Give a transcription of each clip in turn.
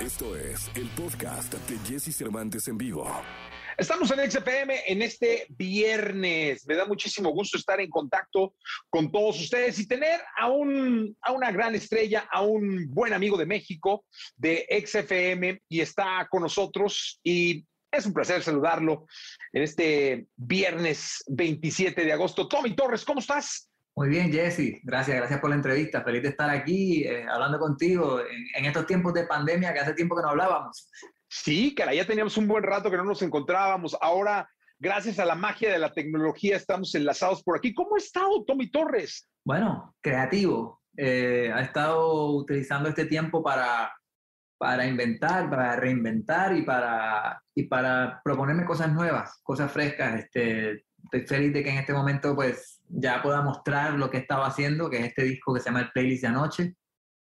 Esto es el podcast de Jesse Cervantes en vivo. Estamos en XFM en este viernes. Me da muchísimo gusto estar en contacto con todos ustedes y tener a, un, a una gran estrella, a un buen amigo de México de XFM y está con nosotros y es un placer saludarlo en este viernes 27 de agosto. Tommy Torres, ¿cómo estás? Muy bien, Jesse. Gracias, gracias por la entrevista. Feliz de estar aquí eh, hablando contigo en, estos tiempos de pandemia que hace tiempo que no hablábamos. Sí, cara, ya teníamos un buen rato que no nos encontrábamos. Ahora, gracias a la magia de la tecnología, estamos enlazados por aquí. ¿Cómo ha estado Tommy Torres? Bueno, creativo. Eh, ha estado utilizando este tiempo para, para inventar, para reinventar y para, y para proponerme cosas nuevas, cosas frescas. Este, estoy feliz de que en este momento pues ya pueda mostrar lo que estaba haciendo, que es este disco que se llama el Playlist de Anoche,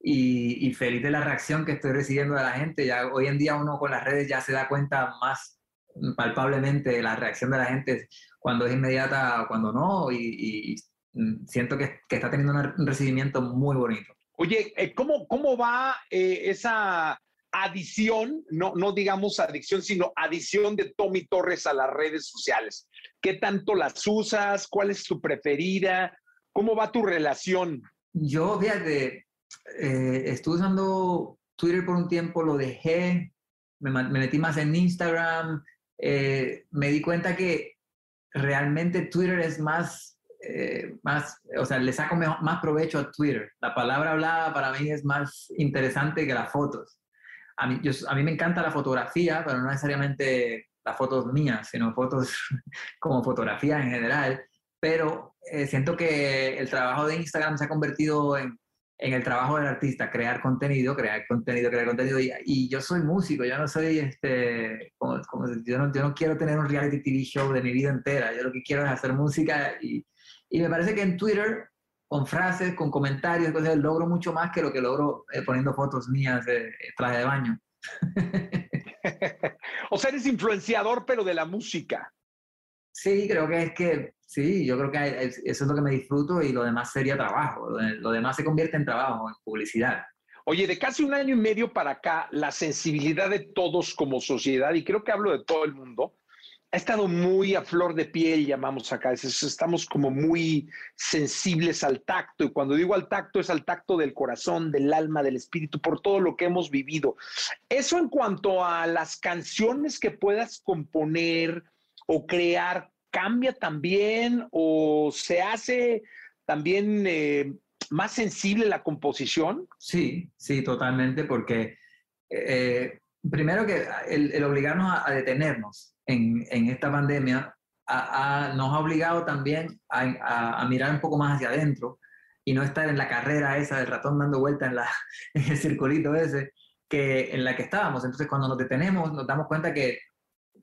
y, feliz de la reacción que estoy recibiendo de la gente. Ya hoy en día uno con las redes ya se da cuenta más palpablemente de la reacción de la gente cuando es inmediata, cuando no, y, siento que, que, está teniendo un recibimiento muy bonito. Oye, eh, ¿cómo, cómo va eh, esa adición, no, no digamos adicción, sino adición de Tommy Torres a las redes sociales. ¿Qué tanto las usas? ¿Cuál es tu preferida? ¿Cómo va tu relación? Yo, fíjate, eh, estuve usando Twitter por un tiempo, lo dejé, me, metí más en Instagram, eh, me di cuenta que realmente Twitter es más, eh, más, o sea, le saco más provecho a Twitter. La palabra hablada para mí es más interesante que las fotos a mí, a mí me encanta la fotografía, pero no necesariamente las fotos mías, sino fotos como fotografía en general. Pero eh, siento que el trabajo de Instagram se ha convertido en, en el trabajo del artista, crear contenido, crear contenido, crear contenido. Y, yo soy músico, yo no soy, este, como, yo, no, yo no quiero tener un reality TV show de mi vida entera. Yo lo que quiero es hacer música y, y me parece que en Twitter con frases, con comentarios, entonces logro mucho más que lo que logro eh, poniendo fotos mías de traje de baño. o sea, eres influenciador, pero de la música. Sí, creo que es que, sí, yo creo que eso es lo que me disfruto y lo demás sería trabajo, lo demás se convierte en trabajo, en publicidad. Oye, de casi un año y medio para acá, la sensibilidad de todos como sociedad, y creo que hablo de todo el mundo, ha estado muy a flor de piel, llamamos acá. Estamos como muy sensibles al tacto. Y cuando digo al tacto, es al tacto del corazón, del alma, del espíritu, por todo lo que hemos vivido. Eso en cuanto a las canciones que puedas componer o crear, ¿cambia también o se hace también eh, más sensible la composición? Sí, sí, totalmente, porque eh, primero que el, obligarnos a detenernos en, esta pandemia nos ha obligado también a, mirar un poco más hacia adentro y no estar en la carrera esa del ratón dando vuelta en, la, el circulito ese que en la que estábamos. Entonces, cuando nos detenemos, nos damos cuenta que,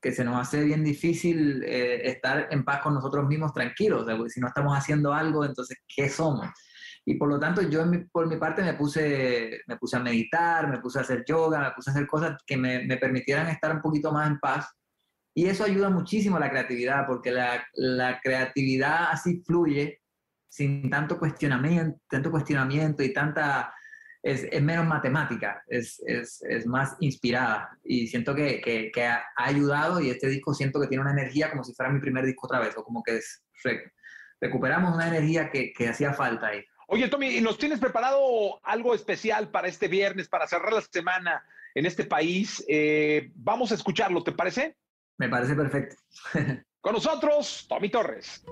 se nos hace bien difícil eh, estar en paz con nosotros mismos tranquilos. si no estamos haciendo algo, entonces, ¿qué somos? Y por lo tanto, yo por mi parte me puse, me puse a meditar, me puse a hacer yoga, me puse a hacer cosas que me permitieran estar un poquito más en paz y eso ayuda muchísimo a la creatividad, porque la, la creatividad así fluye sin tanto cuestionamiento, tanto cuestionamiento y tanta... Es, es menos matemática, es, es, es, más inspirada. Y siento que, que, que, ha ayudado y este disco siento que tiene una energía como si fuera mi primer disco otra vez, o como que recuperamos una energía que, que hacía falta ahí. Oye, Tommy, ¿nos tienes preparado algo especial para este viernes, para cerrar la semana en este país? Eh, vamos a escucharlo, ¿te parece? Me parece perfecto. Con nosotros, Tommy Torres.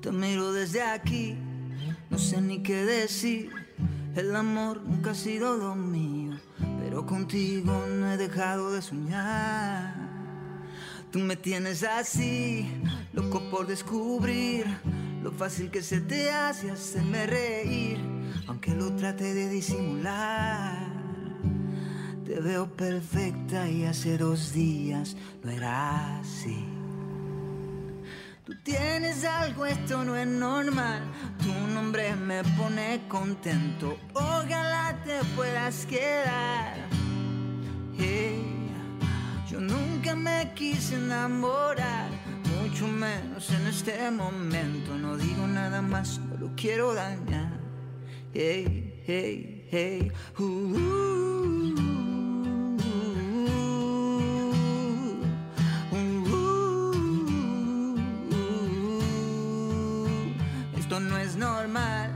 Te miro desde aquí, no sé ni qué decir. El amor nunca ha sido lo mío, pero contigo no he dejado de soñar. Tú me tienes así, loco por descubrir lo fácil que se te hace hacerme reír, aunque lo trate de disimular. Te veo perfecta y hace dos días no era así. Tú tienes algo, esto no es normal. Tu nombre me pone contento. Ojalá te puedas quedar. Me quise enamorar, mucho menos en este momento. No digo nada más, no lo quiero dañar. Hey, hey, hey. Uh, uh, uh, Esto no es normal,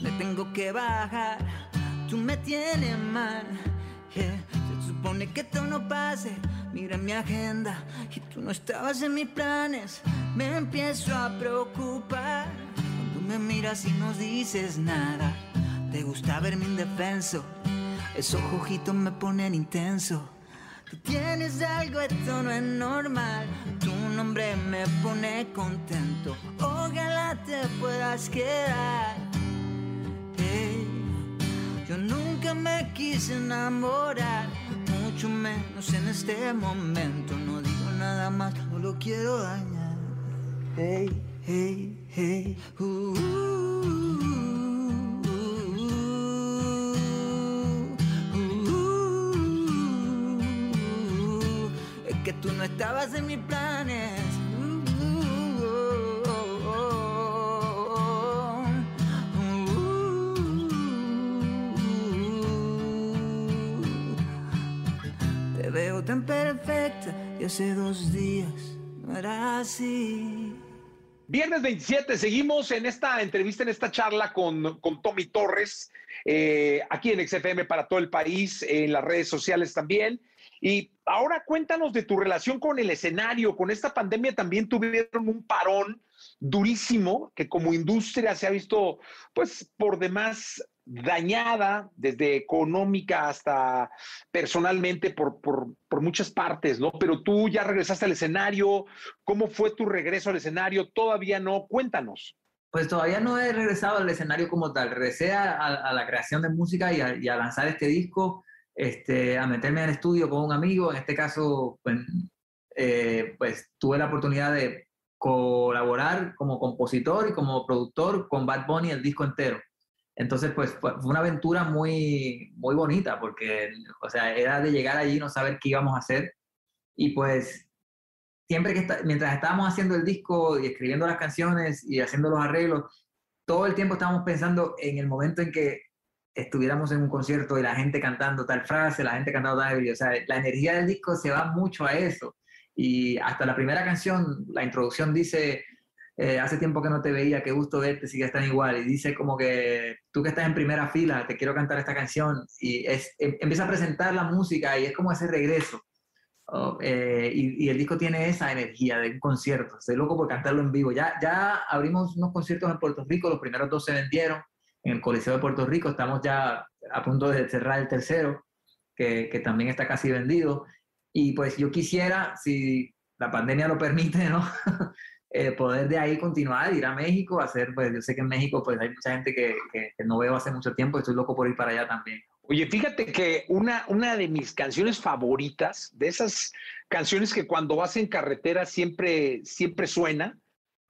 me tengo que bajar. Tú me tienes mal. Se supone que esto no pase. Mira mi agenda y tú no estabas en mis planes. Me empiezo a preocupar cuando me miras y no dices nada. Te gusta verme indefenso. Esos ojitos me ponen intenso. Tú tienes algo, esto no es normal. Tu nombre me pone contento. Ojalá te puedas quedar. Hey, yo nunca me quise enamorar, mucho menos en este momento. No digo nada más, no lo quiero dañar. Hey, hey, hey. uh, uh, uh, uh. Es que tú no estabas en mis planes. Hace dos días no. Viernes 27, seguimos en esta entrevista, en esta charla con, con Tommy Torres, eh, aquí en XFM para todo el país, en las redes sociales también. Y ahora cuéntanos de tu relación con el escenario. Con esta pandemia también tuvieron un parón durísimo que como industria se ha visto pues por demás dañada desde económica hasta personalmente por, por, por, muchas partes, ¿no? Pero tú ya regresaste al escenario, ¿cómo fue tu regreso al escenario? Todavía no, cuéntanos. Pues todavía no he regresado al escenario como tal, regresé a, la creación de música y a, lanzar este disco, este, a meterme en estudio con un amigo, en este caso, pues, eh, pues tuve la oportunidad de colaborar como compositor y como productor con Bad Bunny el disco entero. Entonces, pues fue una aventura muy, muy bonita porque, o sea, era de llegar allí no saber qué íbamos a hacer. Y pues, siempre que, está, mientras estábamos haciendo el disco y escribiendo las canciones y haciendo los arreglos, todo el tiempo estábamos pensando en el momento en que estuviéramos en un concierto y la gente cantando tal frase, la gente cantando tal, o sea, la energía del disco se va mucho a eso. Y hasta la primera canción, la introducción dice, eh, hace tiempo que no te veía, qué gusto verte, sigue tan igual. Y dice como que tú que estás en primera fila, te quiero cantar esta canción. Y es, em, empieza a presentar la música y es como ese regreso. Oh, eh, y, y, el disco tiene esa energía de un concierto. Estoy loco por cantarlo en vivo. Ya, ya abrimos unos conciertos en Puerto Rico, los primeros dos se vendieron en el Coliseo de Puerto Rico. Estamos ya a punto de cerrar el tercero, que, que también está casi vendido. Y pues yo quisiera, si la pandemia lo permite, ¿no? eh, poder de ahí continuar, ir a México, hacer, pues yo sé que en México pues hay mucha gente que, que, que, no veo hace mucho tiempo, estoy loco por ir para allá también. Oye, fíjate que una, una de mis canciones favoritas, de esas canciones que cuando vas en carretera siempre, siempre suena,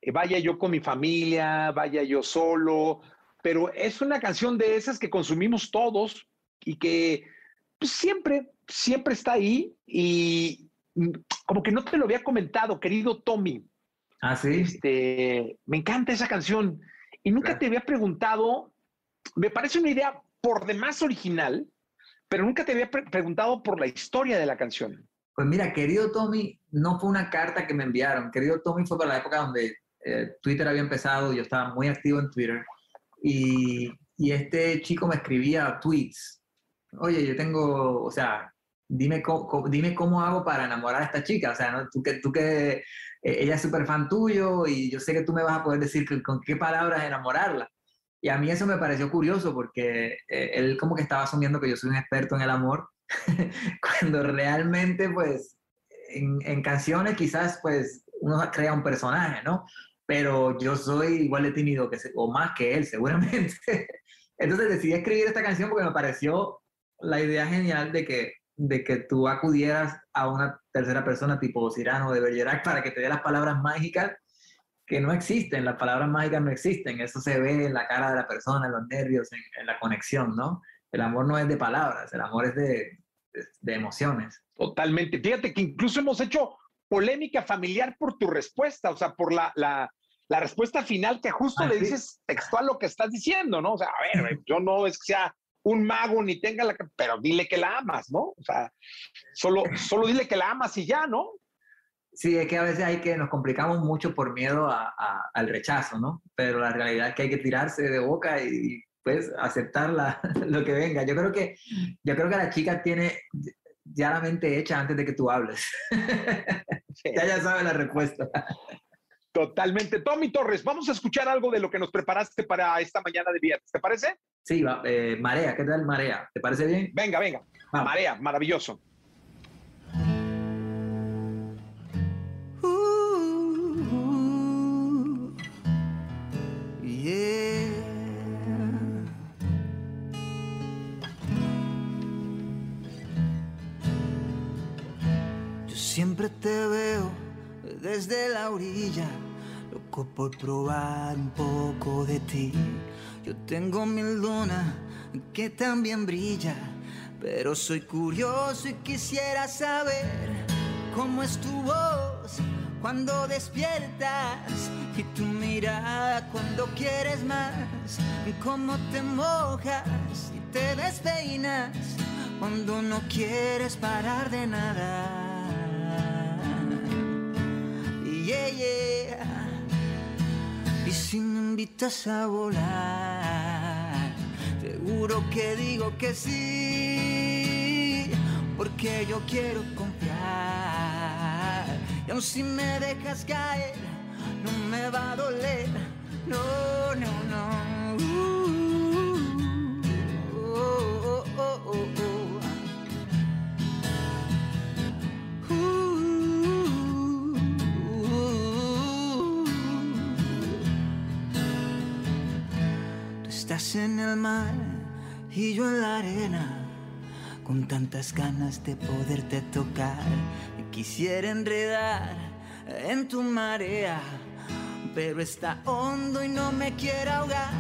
eh, vaya yo con mi familia, vaya yo solo, pero es una canción de esas que consumimos todos y que pues, siempre, siempre está ahí y mm, como que no te lo había comentado, querido Tommy, Ah, sí. Este, me encanta esa canción. Y nunca claro. te había preguntado, me parece una idea por demás original, pero nunca te había pre preguntado por la historia de la canción. Pues mira, querido Tommy, no fue una carta que me enviaron. Querido Tommy fue para la época donde eh, Twitter había empezado, yo estaba muy activo en Twitter. Y, y este chico me escribía tweets. Oye, yo tengo, o sea, dime cómo, dime cómo hago para enamorar a esta chica. O sea, tú que, tú que ella es súper fan tuyo y yo sé que tú me vas a poder decir con qué palabras enamorarla. Y a mí eso me pareció curioso porque eh, él como que estaba asumiendo que yo soy un experto en el amor, cuando realmente pues en, en, canciones quizás pues uno crea un personaje, ¿no? Pero yo soy igual de tímido que o más que él seguramente. Entonces decidí escribir esta canción porque me pareció la idea genial de que de que tú acudieras a una tercera persona tipo Cirano de Bergerac para que te dé las palabras mágicas que no existen, las palabras mágicas no existen, eso se ve en la cara de la persona, en los nervios, en, en la conexión, ¿no? El amor no es de palabras, el amor es de, de emociones. Totalmente. Fíjate que incluso hemos hecho polémica familiar por tu respuesta, o sea, por la, la, la respuesta final que justo Ah, le sí. dices textual lo que estás diciendo, ¿no? O sea, a ver, yo no es que sea un mago ni tenga la... Pero dile que la amas, ¿no? O sea, solo, solo dile que la amas y ya, ¿no? Sí, es que a veces hay que nos complicamos mucho por miedo a- a- al rechazo, ¿no? Pero la realidad es que hay que tirarse de boca y pues aceptar la- lo que venga. Yo creo que yo creo que la chica tiene ya la mente hecha antes de que tú hables. ya ya sabe la respuesta. Totalmente. Tommy Torres, vamos a escuchar algo de lo que nos preparaste para esta mañana de viernes. ¿Te parece? Sí, va, eh, Marea, ¿qué tal Marea? ¿Te parece bien? Venga, venga. Vamos. Marea, maravilloso. Ooh, yeah. Yo siempre te veo desde la orilla, loco por probar un poco de ti. Yo tengo mi luna que también brilla, pero soy curioso y quisiera saber cómo es tu voz cuando despiertas y tu mirada cuando quieres más, cómo te mojas y te despeinas cuando no quieres parar de nadar. Y si me invitas a volar, seguro que digo que sí, porque yo quiero confiar. Y aun si me dejas caer, no me va a doler. No, no, no. Uh, En el mar y yo en la arena, con tantas ganas de poderte tocar. Quisiera enredar en tu marea, pero está hondo y no me quiere ahogar.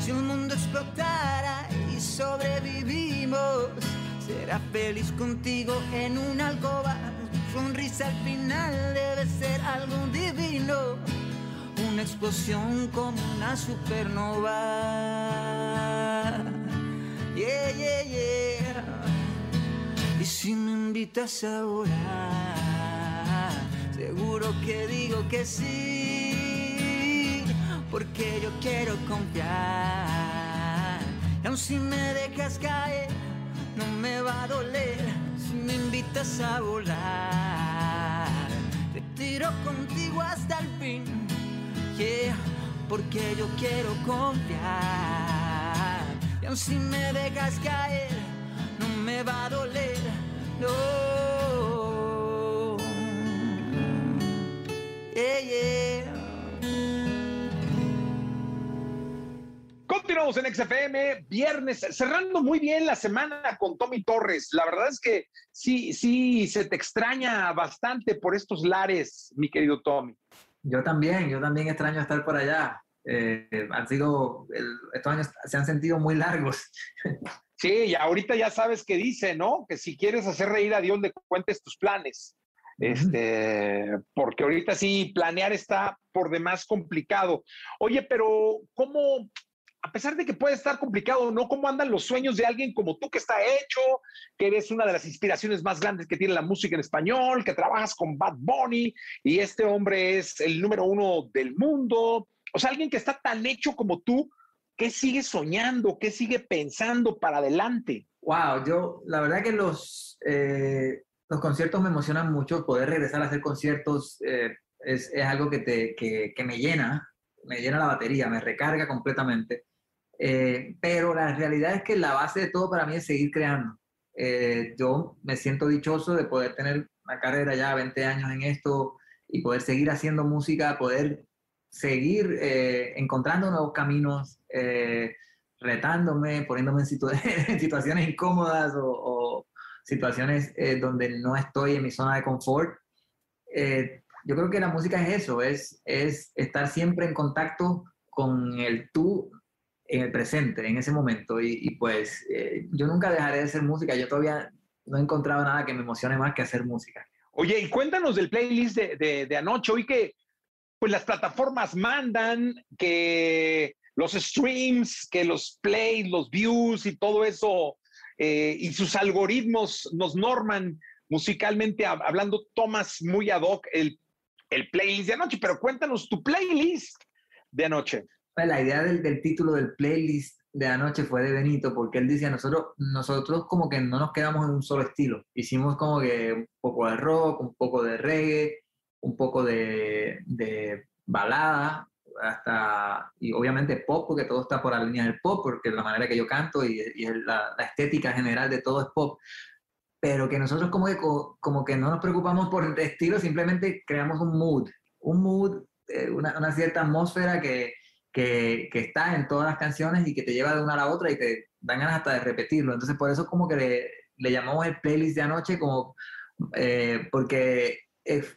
Si un mundo explotara y sobrevivimos, será feliz contigo en una alcoba. Sonrisa al final debe ser algo divino, una explosión como una supernova. Yeah, yeah, yeah. Y si me invitas a volar, seguro que digo que sí, porque yo quiero confiar. Y aun si me dejas caer, no me va a doler si me invitas a volar. Te tiro contigo hasta el fin, porque yo quiero confiar. Y aun si me dejas caer, no me va a doler, no. Continuamos en XFM, viernes, cerrando muy bien la semana con Tommy Torres. La verdad es que sí, sí, se te extraña bastante por estos lares, mi querido Tommy. Yo también, yo también extraño estar por allá. Eh, han sido, el- estos años se han sentido muy largos. Sí, y ahorita ya sabes qué dice, ¿no? Que si quieres hacer reír a Dios, le cuentes tus planes. Este, porque ahorita sí, planear está por demás complicado. Oye, pero ¿cómo, a pesar de que puede estar complicado, ¿no? ¿Cómo andan los sueños de alguien como tú que está hecho, que eres una de las inspiraciones más grandes que tiene la música en español, que trabajas con Bad Bunny y este hombre es el número uno del mundo? O sea, alguien que está tan hecho como tú, ¿qué sigue soñando? ¿Qué sigue pensando para adelante? Wow, yo, la verdad que los, eh, los conciertos me emocionan mucho. Poder regresar a hacer conciertos eh, es, es algo que, te, que, que me llena, me llena la batería, me recarga completamente. Eh, pero la realidad es que la base de todo para mí es seguir creando. Eh, yo me siento dichoso de poder tener una carrera ya 20 años en esto y poder seguir haciendo música, poder seguir eh, encontrando nuevos caminos, eh, retándome, poniéndome en, situ- en situaciones incómodas o, o situaciones eh, donde no estoy en mi zona de confort. Eh, yo creo que la música es eso, es, es estar siempre en contacto con el tú en el presente, en ese momento. Y, y pues eh, yo nunca dejaré de hacer música, yo todavía no he encontrado nada que me emocione más que hacer música. Oye, y cuéntanos del playlist de, de, anoche. Hoy que pues las plataformas mandan, que los streams, que los plays, los views y todo eso, eh, y sus algoritmos nos norman musicalmente hablando, tomas muy ad hoc el, el playlist de anoche, pero cuéntanos tu playlist de anoche. Pues, la idea del, del, título del playlist de anoche fue de Benito, porque él decía, nosotros, nosotros como que no nos quedamos en un solo estilo, hicimos como que un poco de rock, un poco de reggae, un poco de, de balada, hasta, y obviamente pop, porque todo está por la línea del pop, porque la manera que yo canto y, y la, la, estética general de todo es pop, pero que nosotros como que, como que no nos preocupamos por el estilo, simplemente creamos un mood, un mood, eh, una, una, cierta atmósfera que, que, que, está en todas las canciones y que te lleva de una a la otra y te dan ganas hasta de repetirlo. Entonces, por eso como que le, le llamamos el playlist de anoche, como, eh, porque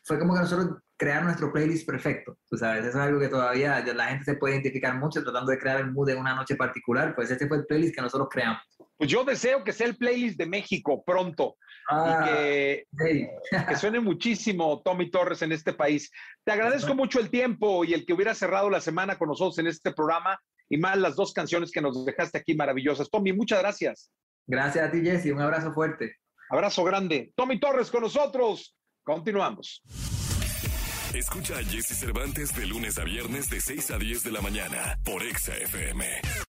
fue como que nosotros crear nuestro playlist perfecto, tú sabes, eso es algo que todavía la gente se puede identificar mucho tratando de crear el mood de una noche particular, pues este fue el playlist que nosotros creamos. Pues yo deseo que sea el playlist de México pronto y Ah, que, sí. que suene muchísimo Tommy Torres en este país. Te agradezco mucho el tiempo y el que hubiera cerrado la semana con nosotros en este programa y más las dos canciones que nos dejaste aquí maravillosas. Tommy, muchas gracias. Gracias a ti, Jesse, un abrazo fuerte. Abrazo grande. Tommy Torres con nosotros. Continuamos. Escucha a Jesse Cervantes de lunes a viernes de 6 a 10 de la mañana por Exa FM.